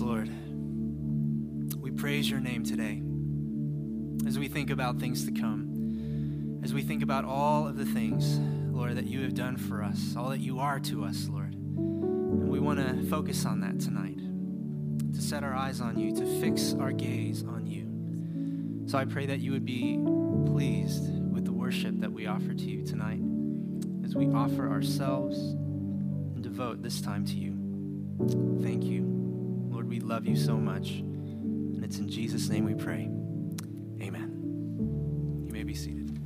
Lord. We praise your name today as we think about things to come, as we think about all of the things, Lord, that you have done for us, all that you are to us, Lord. And we want to focus on that tonight, to set our eyes on you, to fix our gaze on you. So I pray that you would be pleased with the worship that we offer to you tonight as we offer ourselves and devote this time to you. Thank you. We love you so much. And it's in Jesus' name we pray. Amen. You may be seated.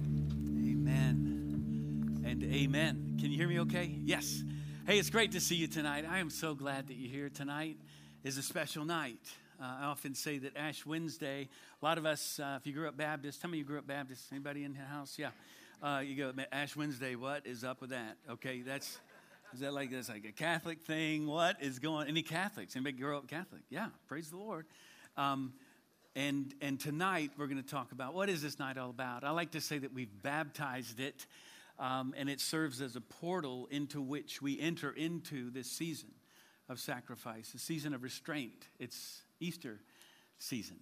Amen and amen. Can you hear me okay? Yes. Hey, it's great to see you tonight. I am so glad that you're here. Tonight is a special night. Uh, I often say that Ash Wednesday, a lot of us, uh, if you grew up Baptist, how many you grew up Baptist? Anybody in the house? Yeah. Uh, you go, Ash Wednesday, what is up with that? Okay, that's, is that like, this, like a Catholic thing? What is going Any Catholics? Anybody grow up Catholic? Yeah, praise the Lord. Um, and, and tonight we're going to talk about what is this night all about? I like to say that we've baptized it, um, and it serves as a portal into which we enter into this season of sacrifice, a season of restraint. It's Easter season.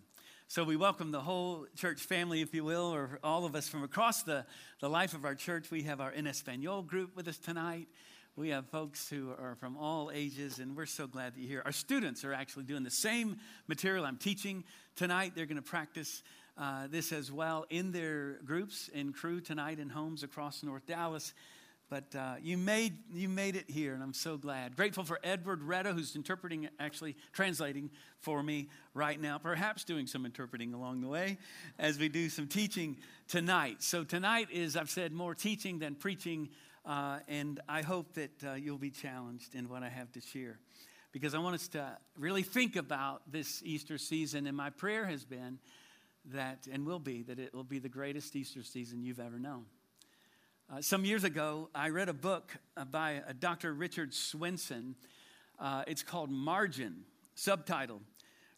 So we welcome the whole church family, if you will, or all of us from across the, the life of our church. We have our En Espanol group with us tonight. We have folks who are from all ages, and we're so glad that you're here. Our students are actually doing the same material I'm teaching tonight. They're going to practice uh, this as well in their groups and crew tonight in homes across North Dallas. But uh, you, made, you made it here, and I'm so glad. Grateful for Edward Retta, who's interpreting, actually translating for me right now, perhaps doing some interpreting along the way as we do some teaching tonight. So, tonight is, I've said, more teaching than preaching, uh, and I hope that uh, you'll be challenged in what I have to share. Because I want us to really think about this Easter season, and my prayer has been that, and will be, that it will be the greatest Easter season you've ever known. Uh, some years ago, I read a book uh, by uh, Dr. Richard Swenson. Uh, it's called Margin, subtitle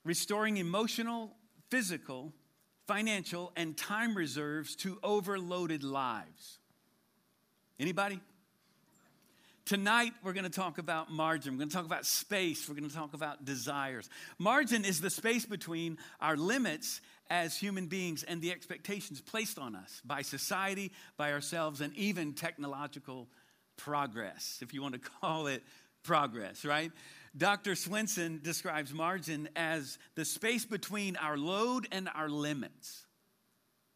Restoring Emotional, Physical, Financial, and Time Reserves to Overloaded Lives. Anybody? Tonight, we're going to talk about margin. We're going to talk about space. We're going to talk about desires. Margin is the space between our limits as human beings and the expectations placed on us by society, by ourselves, and even technological progress, if you want to call it progress, right? Dr. Swenson describes margin as the space between our load and our limits.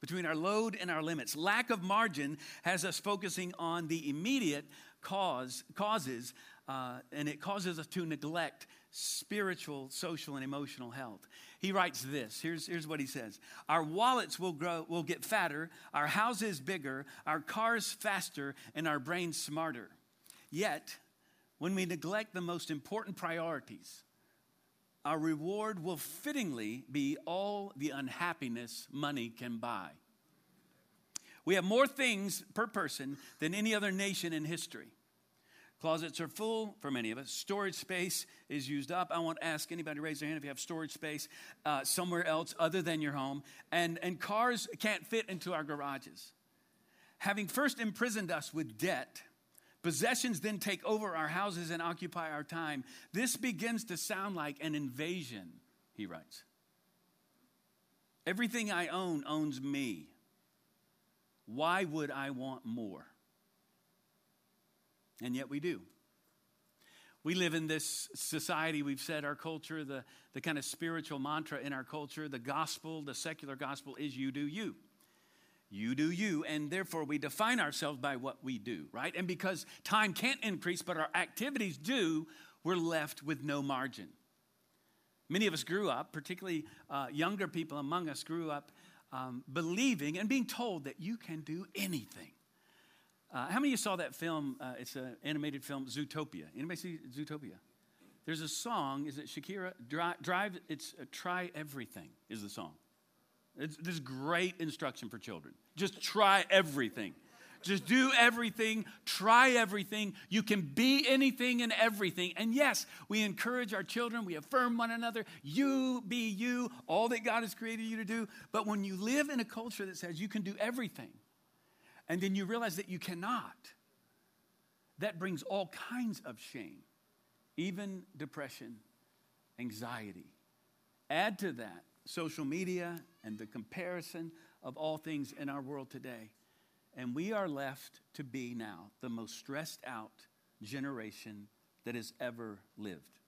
Between our load and our limits. Lack of margin has us focusing on the immediate cause, causes, uh, and it causes us to neglect spiritual, social, and emotional health. He writes this. Here's, here's what he says. Our wallets will grow, will get fatter, our houses bigger, our cars faster, and our brains smarter. Yet, when we neglect the most important priorities, our reward will fittingly be all the unhappiness money can buy. We have more things per person than any other nation in history. Closets are full for many of us. Storage space is used up. I won't ask anybody raise their hand if you have storage space uh, somewhere else other than your home. And, and cars can't fit into our garages. Having first imprisoned us with debt, possessions then take over our houses and occupy our time. This begins to sound like an invasion, he writes. Everything I own owns me. Why would I want more? And yet we do. We live in this society, we've said our culture, the, the kind of spiritual mantra in our culture, the gospel, the secular gospel is you do you. You do you, and therefore we define ourselves by what we do, right? And because time can't increase, but our activities do, we're left with no margin. Many of us grew up, particularly uh, younger people among us, grew up um, believing and being told that you can do anything. Uh, how many of you saw that film? Uh, it's an animated film, Zootopia. Anybody see Zootopia? There's a song. Is it Shakira? Drive. it's uh, try everything. Is the song. It's, this is great instruction for children. Just try everything. Just do everything, try everything. You can be anything and everything. And yes, we encourage our children, we affirm one another. You be you, all that God has created you to do. But when you live in a culture that says you can do everything, and then you realize that you cannot, that brings all kinds of shame, even depression anxiety. Add to that social media and the comparison of all things in our world today. And we are left to be now the most stressed out generation that has ever lived.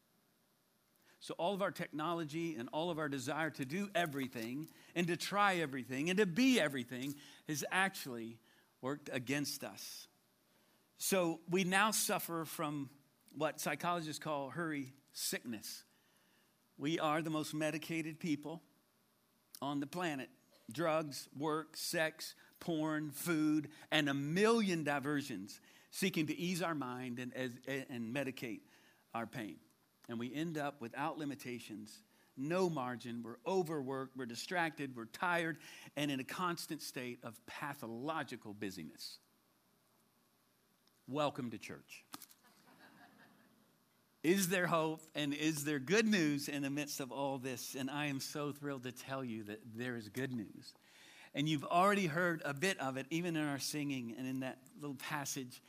So, all of our technology and all of our desire to do everything and to try everything and to be everything has actually worked against us. So, we now suffer from what psychologists call hurry sickness. We are the most medicated people on the planet drugs, work, sex, porn, food, and a million diversions seeking to ease our mind and, and medicate our pain. And we end up without limitations, no margin. We're overworked, we're distracted, we're tired, and in a constant state of pathological busyness. Welcome to church. Is there hope and is there good news in the midst of all this? And I am so thrilled to tell you that there is good news. And you've already heard a bit of it, even in our singing and in that little passage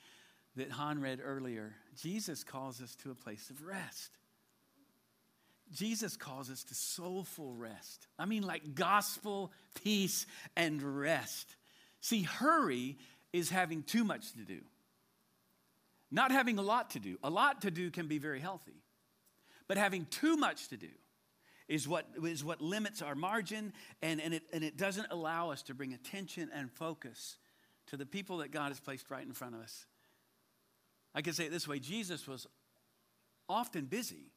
that Han read earlier. Jesus calls us to a place of rest. Jesus calls us to soulful rest. I mean, like gospel peace and rest. See, hurry is having too much to do. Not having a lot to do. A lot to do can be very healthy. But having too much to do is what, is what limits our margin and, and, it, and it doesn't allow us to bring attention and focus to the people that God has placed right in front of us. I can say it this way Jesus was often busy,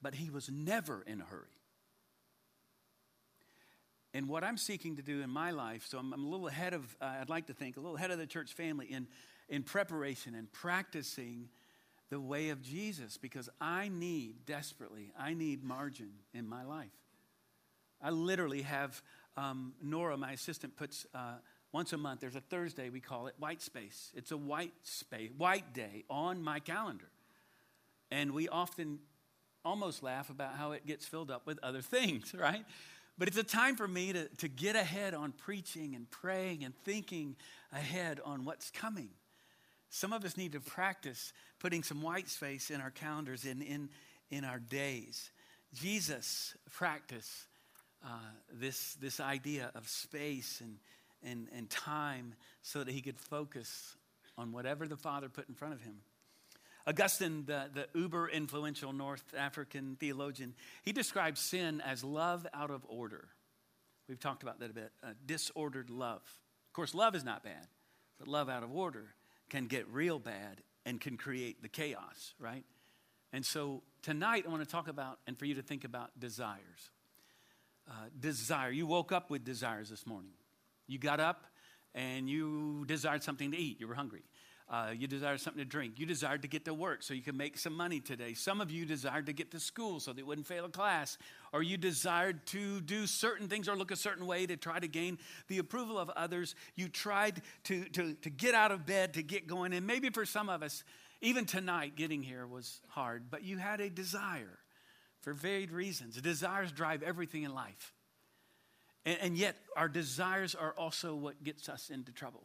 but he was never in a hurry. And what I'm seeking to do in my life, so I'm, I'm a little ahead of, uh, I'd like to think, a little ahead of the church family in in preparation and practicing the way of Jesus because I need desperately, I need margin in my life. I literally have um, Nora, my assistant, puts uh, once a month, there's a Thursday, we call it white space. It's a white space, white day on my calendar. And we often almost laugh about how it gets filled up with other things, right? But it's a time for me to, to get ahead on preaching and praying and thinking ahead on what's coming. Some of us need to practice putting some white space in our calendars in, in, in our days. Jesus practiced uh, this, this idea of space and, and, and time so that he could focus on whatever the Father put in front of him. Augustine, the, the uber influential North African theologian, he describes sin as love out of order. We've talked about that a bit. Uh, disordered love. Of course, love is not bad, but love out of order can get real bad and can create the chaos, right? And so tonight I want to talk about and for you to think about desires. Uh, desire. You woke up with desires this morning. You got up and you desired something to eat. You were hungry. Uh, you desired something to drink. You desired to get to work so you could make some money today. Some of you desired to get to school so they wouldn't fail a class. Or you desired to do certain things or look a certain way to try to gain the approval of others. You tried to, to, to get out of bed, to get going. And maybe for some of us, even tonight, getting here was hard, but you had a desire for varied reasons. Desires drive everything in life. And, and yet, our desires are also what gets us into trouble.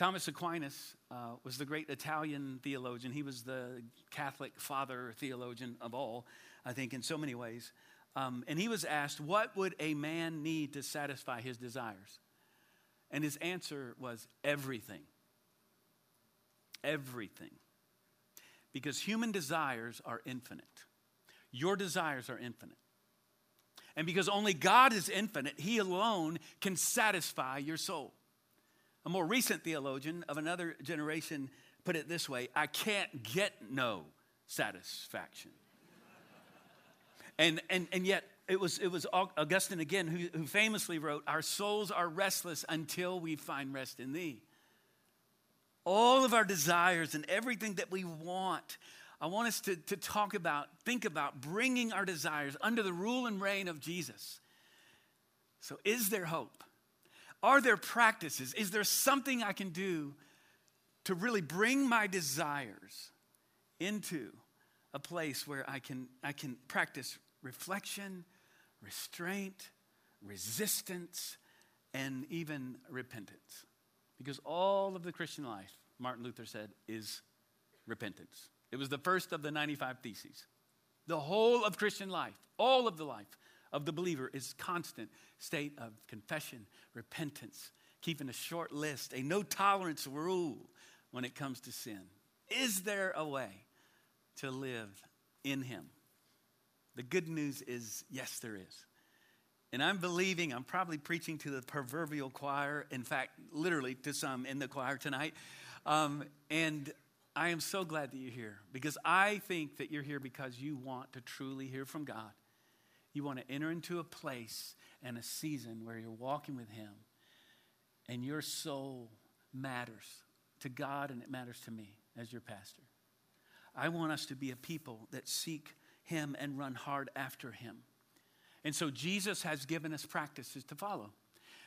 Thomas Aquinas uh, was the great Italian theologian. He was the Catholic father theologian of all, I think, in so many ways. Um, and he was asked, What would a man need to satisfy his desires? And his answer was everything. Everything. Because human desires are infinite. Your desires are infinite. And because only God is infinite, He alone can satisfy your soul. A more recent theologian of another generation put it this way I can't get no satisfaction. and, and, and yet, it was, it was Augustine again who, who famously wrote, Our souls are restless until we find rest in thee. All of our desires and everything that we want, I want us to, to talk about, think about bringing our desires under the rule and reign of Jesus. So, is there hope? Are there practices? Is there something I can do to really bring my desires into a place where I can, I can practice reflection, restraint, resistance, and even repentance? Because all of the Christian life, Martin Luther said, is repentance. It was the first of the 95 theses. The whole of Christian life, all of the life of the believer is constant state of confession, repentance, keeping a short list, a no tolerance rule when it comes to sin. Is there a way to live in Him? The good news is yes, there is. And I'm believing, I'm probably preaching to the proverbial choir, in fact, literally to some in the choir tonight. Um, and I am so glad that you're here because I think that you're here because you want to truly hear from God. You want to enter into a place and a season where you're walking with Him and your soul matters to God and it matters to me as your pastor. I want us to be a people that seek Him and run hard after Him. And so Jesus has given us practices to follow.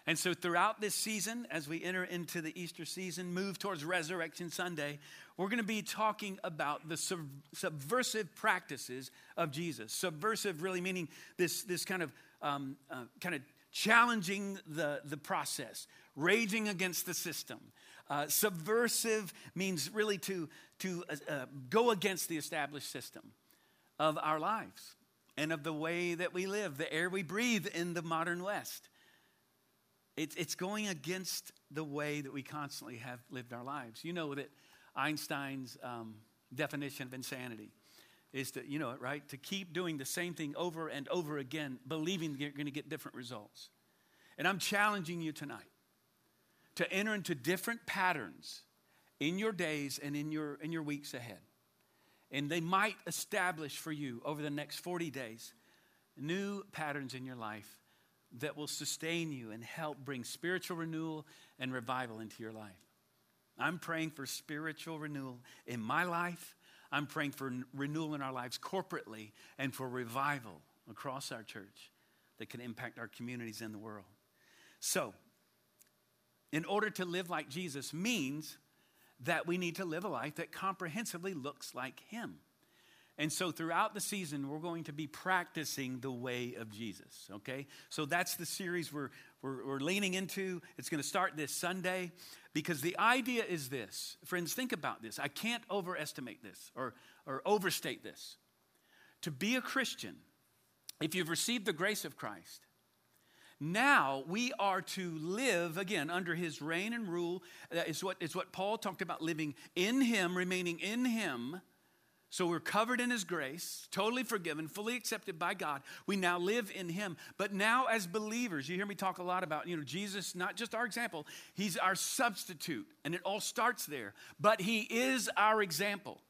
And so throughout this season, as we enter into the Easter season, move towards Resurrection Sunday, we're going to be talking about the sub- subversive practices of Jesus. Subversive really meaning this, this kind of um, uh, kind of challenging the, the process, raging against the system. Uh, subversive means really to, to uh, uh, go against the established system of our lives and of the way that we live, the air we breathe in the modern West. It's, it's going against the way that we constantly have lived our lives. You know that Einstein's um, definition of insanity is to, you know it, right? To keep doing the same thing over and over again, believing you're going to get different results. And I'm challenging you tonight to enter into different patterns in your days and in your, in your weeks ahead. And they might establish for you over the next 40 days new patterns in your life that will sustain you and help bring spiritual renewal and revival into your life. I'm praying for spiritual renewal in my life. I'm praying for renewal in our lives corporately and for revival across our church that can impact our communities in the world. So, in order to live like Jesus means that we need to live a life that comprehensively looks like Him. And so throughout the season, we're going to be practicing the way of Jesus, okay? So that's the series we're, we're, we're leaning into. It's going to start this Sunday because the idea is this. Friends, think about this. I can't overestimate this or, or overstate this. To be a Christian, if you've received the grace of Christ, now we are to live again under his reign and rule. That is what, is what Paul talked about living in him, remaining in him so we're covered in His grace, totally forgiven, fully accepted by God. We now live in Him. But now, as believers, you hear me talk a lot about, you know, Jesus, not just our example, He's our substitute, and it all starts there. But He is our example.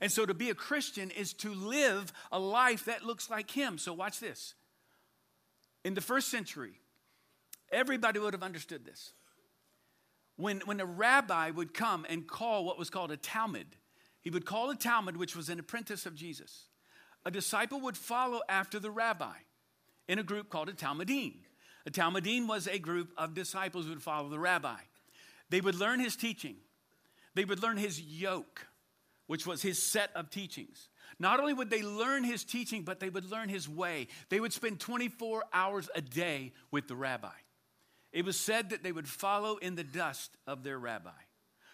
And so to be a Christian is to live a life that looks like Him. So watch this. In the first century, everybody would have understood this. When, when a rabbi would come and call what was called a Talmid, he would call a Talmid, which was an apprentice of Jesus. A disciple would follow after the rabbi in a group called a Talmidim. A Talmidim was a group of disciples who would follow the rabbi. They would learn his teaching, they would learn his yoke, which was his set of teachings. Not only would they learn his teaching, but they would learn his way. They would spend 24 hours a day with the rabbi. It was said that they would follow in the dust of their rabbi,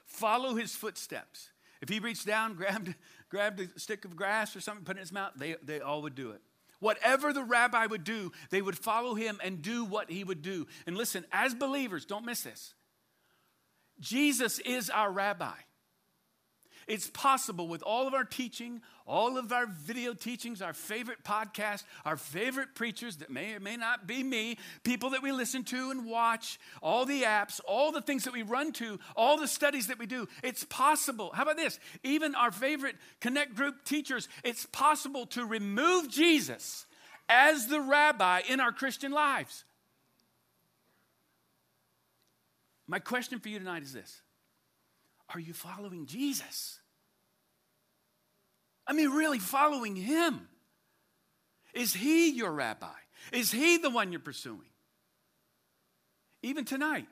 follow his footsteps. If he reached down, grabbed, grabbed a stick of grass or something, put it in his mouth, they, they all would do it. Whatever the rabbi would do, they would follow him and do what he would do. And listen, as believers, don't miss this. Jesus is our rabbi. It's possible with all of our teaching, all of our video teachings, our favorite podcasts, our favorite preachers that may or may not be me, people that we listen to and watch, all the apps, all the things that we run to, all the studies that we do. It's possible. How about this? Even our favorite Connect group teachers, it's possible to remove Jesus as the rabbi in our Christian lives. My question for you tonight is this are you following Jesus? I mean, really following him. Is he your rabbi? Is he the one you're pursuing? Even tonight,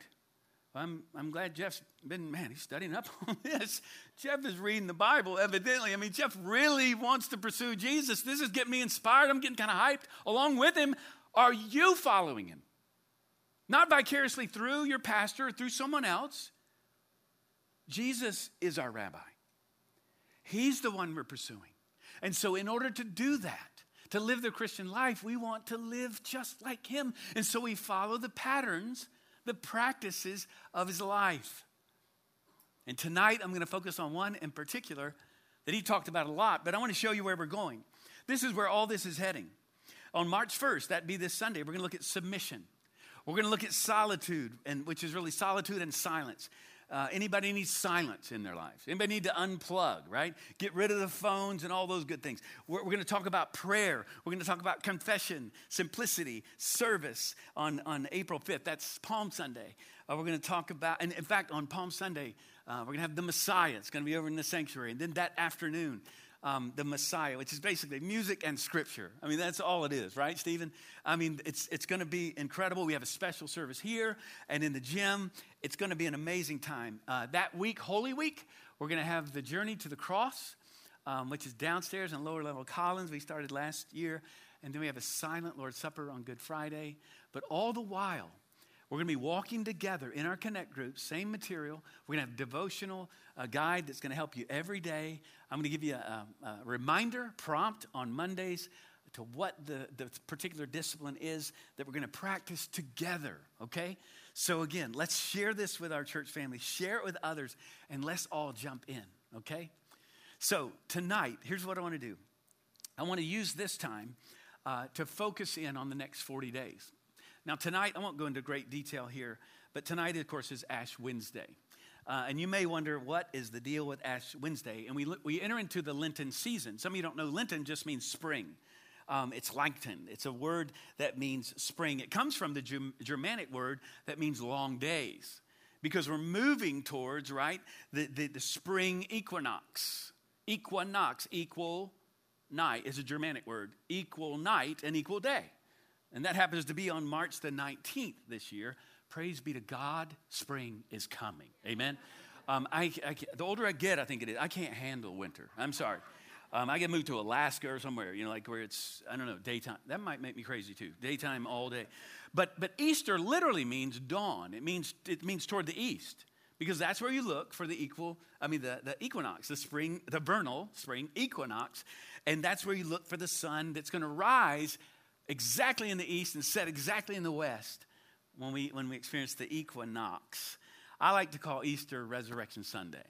I'm, I'm glad Jeff's been, man, he's studying up on this. Jeff is reading the Bible, evidently. I mean, Jeff really wants to pursue Jesus. This is getting me inspired. I'm getting kind of hyped along with him. Are you following him? Not vicariously through your pastor or through someone else. Jesus is our rabbi. He's the one we're pursuing. And so, in order to do that, to live the Christian life, we want to live just like him. And so we follow the patterns, the practices of his life. And tonight I'm going to focus on one in particular that he talked about a lot, but I want to show you where we're going. This is where all this is heading. On March 1st, that'd be this Sunday, we're going to look at submission. We're going to look at solitude, and which is really solitude and silence. Uh, anybody needs silence in their lives? Anybody need to unplug, right? Get rid of the phones and all those good things. We're, we're going to talk about prayer. We're going to talk about confession, simplicity, service on, on April 5th. That's Palm Sunday. Uh, we're going to talk about, and in fact, on Palm Sunday, uh, we're going to have the Messiah. It's going to be over in the sanctuary. And then that afternoon, um, the Messiah, which is basically music and scripture. I mean, that's all it is, right, Stephen? I mean, it's, it's going to be incredible. We have a special service here and in the gym. It's going to be an amazing time. Uh, that week, Holy Week, we're going to have the Journey to the Cross, um, which is downstairs in lower level Collins. We started last year. And then we have a silent Lord's Supper on Good Friday. But all the while, we're going to be walking together in our connect group, same material. We're going to have devotional a guide that's going to help you every day. I'm going to give you a, a reminder prompt on Mondays to what the, the particular discipline is that we're going to practice together, okay? So, again, let's share this with our church family, share it with others, and let's all jump in, okay? So, tonight, here's what I want to do I want to use this time uh, to focus in on the next 40 days. Now, tonight, I won't go into great detail here, but tonight, of course, is Ash Wednesday. Uh, and you may wonder, what is the deal with Ash Wednesday? And we, we enter into the Lenten season. Some of you don't know, Lenten just means spring. Um, it's Langton. It's a word that means spring. It comes from the Germanic word that means long days because we're moving towards, right, the, the, the spring equinox. Equinox, equal night, is a Germanic word. Equal night and equal day. And that happens to be on March the 19th this year. Praise be to God, spring is coming. Amen. Um, I, I, the older I get, I think it is. I can't handle winter. I'm sorry. Um, I get moved to Alaska or somewhere, you know, like where it's, I don't know, daytime. That might make me crazy too. Daytime all day. But, but Easter literally means dawn. It means, it means toward the east because that's where you look for the equal, I mean, the, the equinox, the spring, the vernal spring equinox. And that's where you look for the sun that's going to rise exactly in the east and set exactly in the west when we, when we experience the equinox. I like to call Easter Resurrection Sunday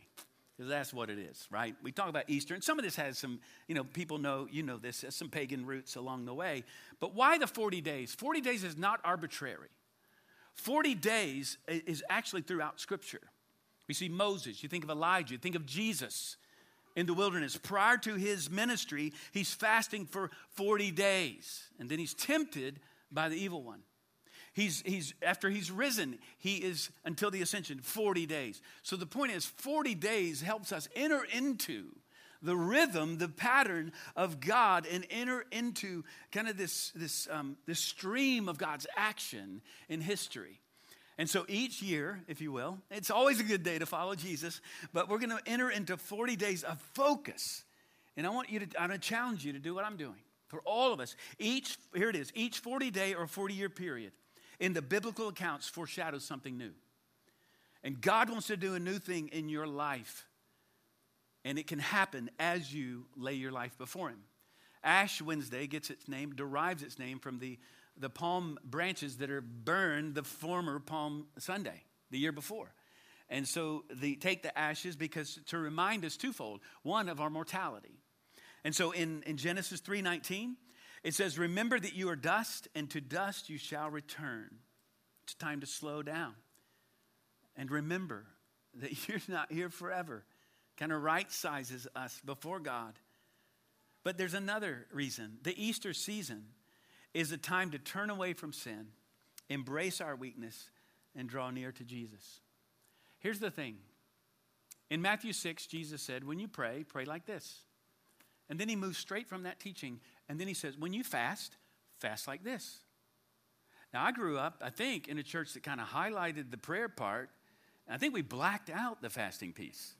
because that's what it is, right? We talk about Easter, and some of this has some, you know, people know, you know this, has some pagan roots along the way. But why the 40 days? 40 days is not arbitrary. 40 days is actually throughout Scripture. We see Moses, you think of Elijah, you think of Jesus in the wilderness. Prior to his ministry, he's fasting for 40 days, and then he's tempted by the evil one. He's, he's, after he's risen, he is until the ascension, 40 days. So the point is, 40 days helps us enter into the rhythm, the pattern of God, and enter into kind of this, this, um, this stream of God's action in history. And so each year, if you will, it's always a good day to follow Jesus, but we're going to enter into 40 days of focus. And I want you to, I want to challenge you to do what I'm doing for all of us. Each, here it is, each 40 day or 40 year period in the biblical accounts foreshadows something new. And God wants to do a new thing in your life. And it can happen as you lay your life before Him. Ash Wednesday gets its name, derives its name from the the palm branches that are burned the former Palm Sunday, the year before. And so they take the ashes because to remind us twofold one of our mortality. And so in, in Genesis 3:19, it says, Remember that you are dust, and to dust you shall return. It's time to slow down. And remember that you're not here forever. Kind of right sizes us before God. But there's another reason. The Easter season is a time to turn away from sin, embrace our weakness, and draw near to Jesus. Here's the thing in Matthew 6, Jesus said, When you pray, pray like this. And then he moves straight from that teaching, and then he says, When you fast, fast like this. Now, I grew up, I think, in a church that kind of highlighted the prayer part, and I think we blacked out the fasting piece.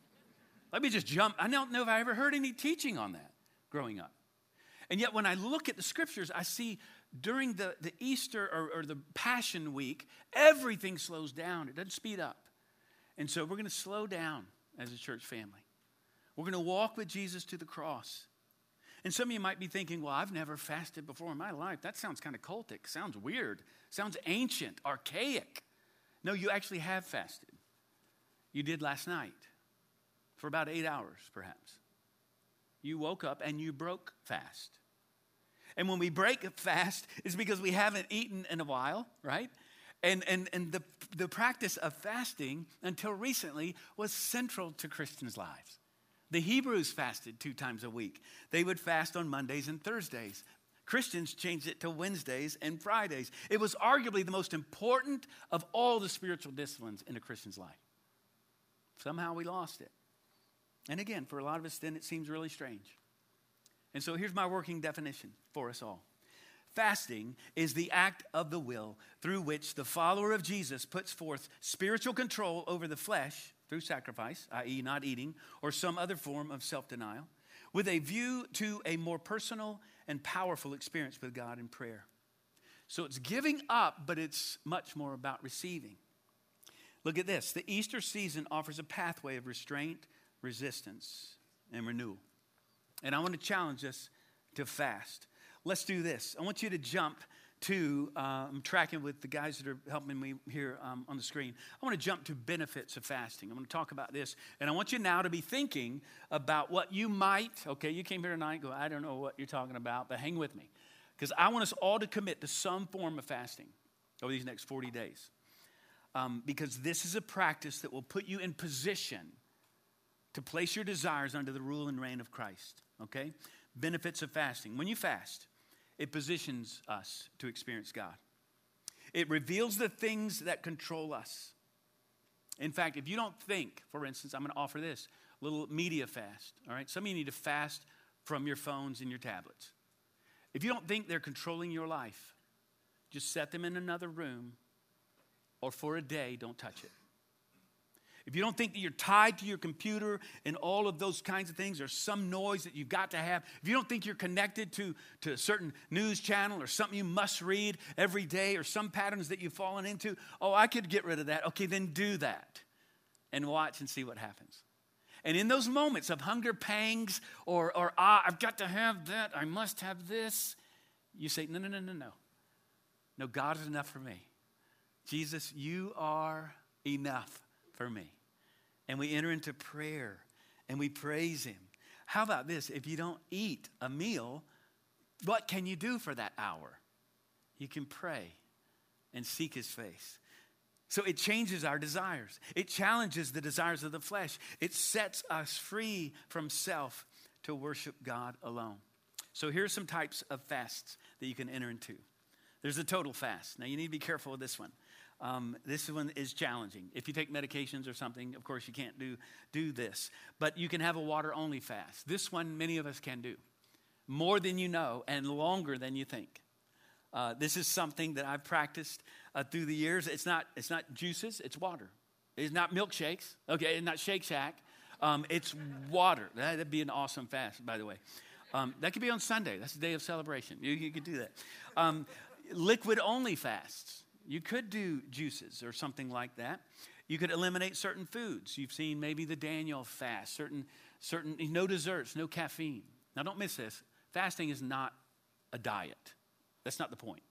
Let me just jump. I don't know if I ever heard any teaching on that growing up. And yet, when I look at the scriptures, I see during the, the Easter or, or the Passion Week, everything slows down. It doesn't speed up. And so we're going to slow down as a church family. We're going to walk with Jesus to the cross. And some of you might be thinking, well, I've never fasted before in my life. That sounds kind of cultic, sounds weird, sounds ancient, archaic. No, you actually have fasted. You did last night for about eight hours, perhaps. You woke up and you broke fast. And when we break fast, it's because we haven't eaten in a while, right? And, and, and the, the practice of fasting until recently was central to Christians' lives. The Hebrews fasted two times a week. They would fast on Mondays and Thursdays. Christians changed it to Wednesdays and Fridays. It was arguably the most important of all the spiritual disciplines in a Christian's life. Somehow we lost it. And again, for a lot of us, then it seems really strange. And so here's my working definition for us all Fasting is the act of the will through which the follower of Jesus puts forth spiritual control over the flesh through sacrifice, i.e., not eating, or some other form of self denial, with a view to a more personal and powerful experience with God in prayer. So it's giving up, but it's much more about receiving. Look at this the Easter season offers a pathway of restraint, resistance, and renewal. And I want to challenge us to fast. Let's do this. I want you to jump to, uh, I'm tracking with the guys that are helping me here um, on the screen. I want to jump to benefits of fasting. I'm going to talk about this. And I want you now to be thinking about what you might, okay, you came here tonight, go, I don't know what you're talking about, but hang with me. Because I want us all to commit to some form of fasting over these next 40 days. Um, because this is a practice that will put you in position to place your desires under the rule and reign of Christ, okay? Benefits of fasting. When you fast, it positions us to experience God. It reveals the things that control us. In fact, if you don't think, for instance, I'm going to offer this little media fast, all right? Some of you need to fast from your phones and your tablets. If you don't think they're controlling your life, just set them in another room or for a day, don't touch it if you don't think that you're tied to your computer and all of those kinds of things, or some noise that you've got to have, if you don't think you're connected to, to a certain news channel or something you must read every day or some patterns that you've fallen into, oh, I could get rid of that. Okay, then do that and watch and see what happens. And in those moments of hunger pangs or, or ah, I've got to have that, I must have this, you say, no, no, no, no, no. No, God is enough for me. Jesus, you are enough for me and we enter into prayer and we praise Him. How about this? If you don't eat a meal, what can you do for that hour? You can pray and seek His face. So it changes our desires. It challenges the desires of the flesh. It sets us free from self to worship God alone. So here's some types of fasts that you can enter into. There's a total fast. Now you need to be careful with this one. Um, this one is challenging. If you take medications or something, of course, you can't do, do this. But you can have a water only fast. This one, many of us can do more than you know and longer than you think. Uh, this is something that I've practiced uh, through the years. It's not, it's not juices, it's water. It's not milkshakes, okay, it's not Shake Shack. Um, it's water. That'd be an awesome fast, by the way. Um, that could be on Sunday. That's the day of celebration. You, you could do that. Um, liquid only fasts. You could do juices or something like that. You could eliminate certain foods. You've seen maybe the Daniel fast, certain, certain, no desserts, no caffeine. Now, don't miss this. Fasting is not a diet. That's not the point.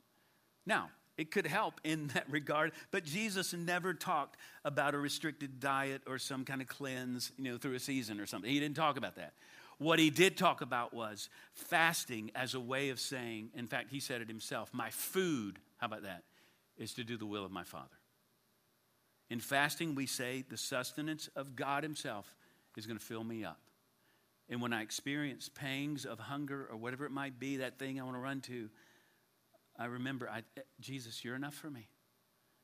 Now, it could help in that regard, but Jesus never talked about a restricted diet or some kind of cleanse, you know, through a season or something. He didn't talk about that. What he did talk about was fasting as a way of saying, in fact, he said it himself, my food, how about that? Is to do the will of my Father. In fasting, we say the sustenance of God Himself is going to fill me up. And when I experience pangs of hunger or whatever it might be, that thing I want to run to, I remember, I, Jesus, you're enough for me.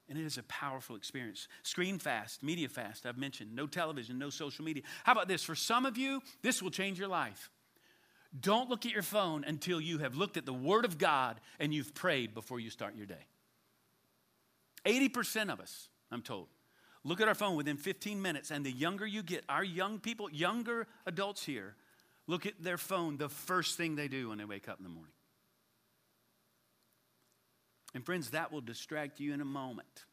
And it is a powerful experience. Screen fast, media fast, I've mentioned. No television, no social media. How about this? For some of you, this will change your life. Don't look at your phone until you have looked at the Word of God and you've prayed before you start your day. 80% of us, I'm told, look at our phone within 15 minutes, and the younger you get, our young people, younger adults here, look at their phone the first thing they do when they wake up in the morning. And friends, that will distract you in a moment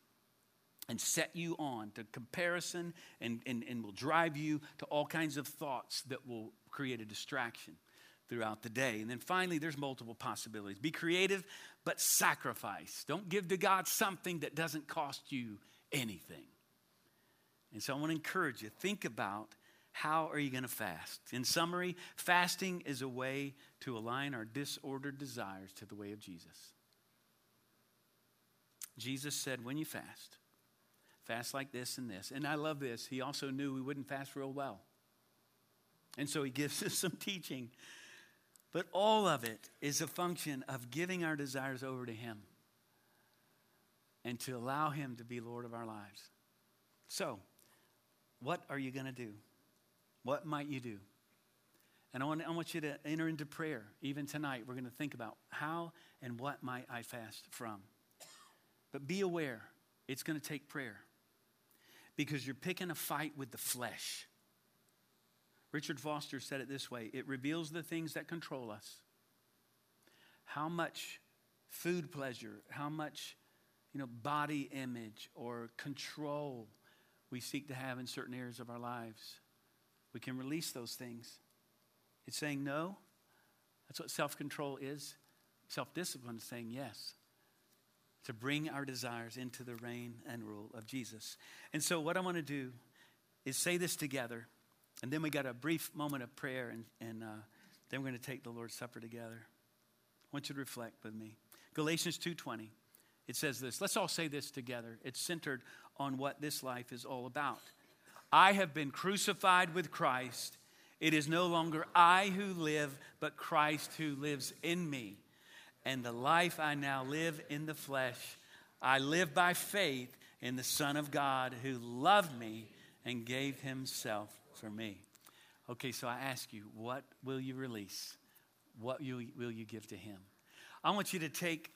and set you on to comparison and, and, and will drive you to all kinds of thoughts that will create a distraction throughout the day. And then finally, there's multiple possibilities. Be creative, but sacrifice. Don't give to God something that doesn't cost you anything. And so I want to encourage you think about how are you going to fast? In summary, fasting is a way to align our disordered desires to the way of Jesus. Jesus said, when you fast, fast like this and this. And I love this. He also knew we wouldn't fast real well. And so he gives us some teaching. But all of it is a function of giving our desires over to him and to allow him to be Lord of our lives. So, what are you going to do? What might you do? And I want, I want you to enter into prayer. Even tonight, we're going to think about how and what might I fast from. But be aware, it's going to take prayer because you're picking a fight with the flesh. Richard Foster said it this way it reveals the things that control us. How much food pleasure, how much you know, body image or control we seek to have in certain areas of our lives. We can release those things. It's saying no. That's what self control is. Self discipline is saying yes. To bring our desires into the reign and rule of Jesus. And so, what I want to do is say this together, and then we got a brief moment of prayer, and, and uh, then we're going to take the Lord's Supper together. I want you to reflect with me. Galatians 2:20. It says this. Let's all say this together. It's centered on what this life is all about. I have been crucified with Christ. It is no longer I who live, but Christ who lives in me. And the life I now live in the flesh, I live by faith in the Son of God who loved me and gave himself for me. Okay, so I ask you, what will you release? What will you give to him? I want you to take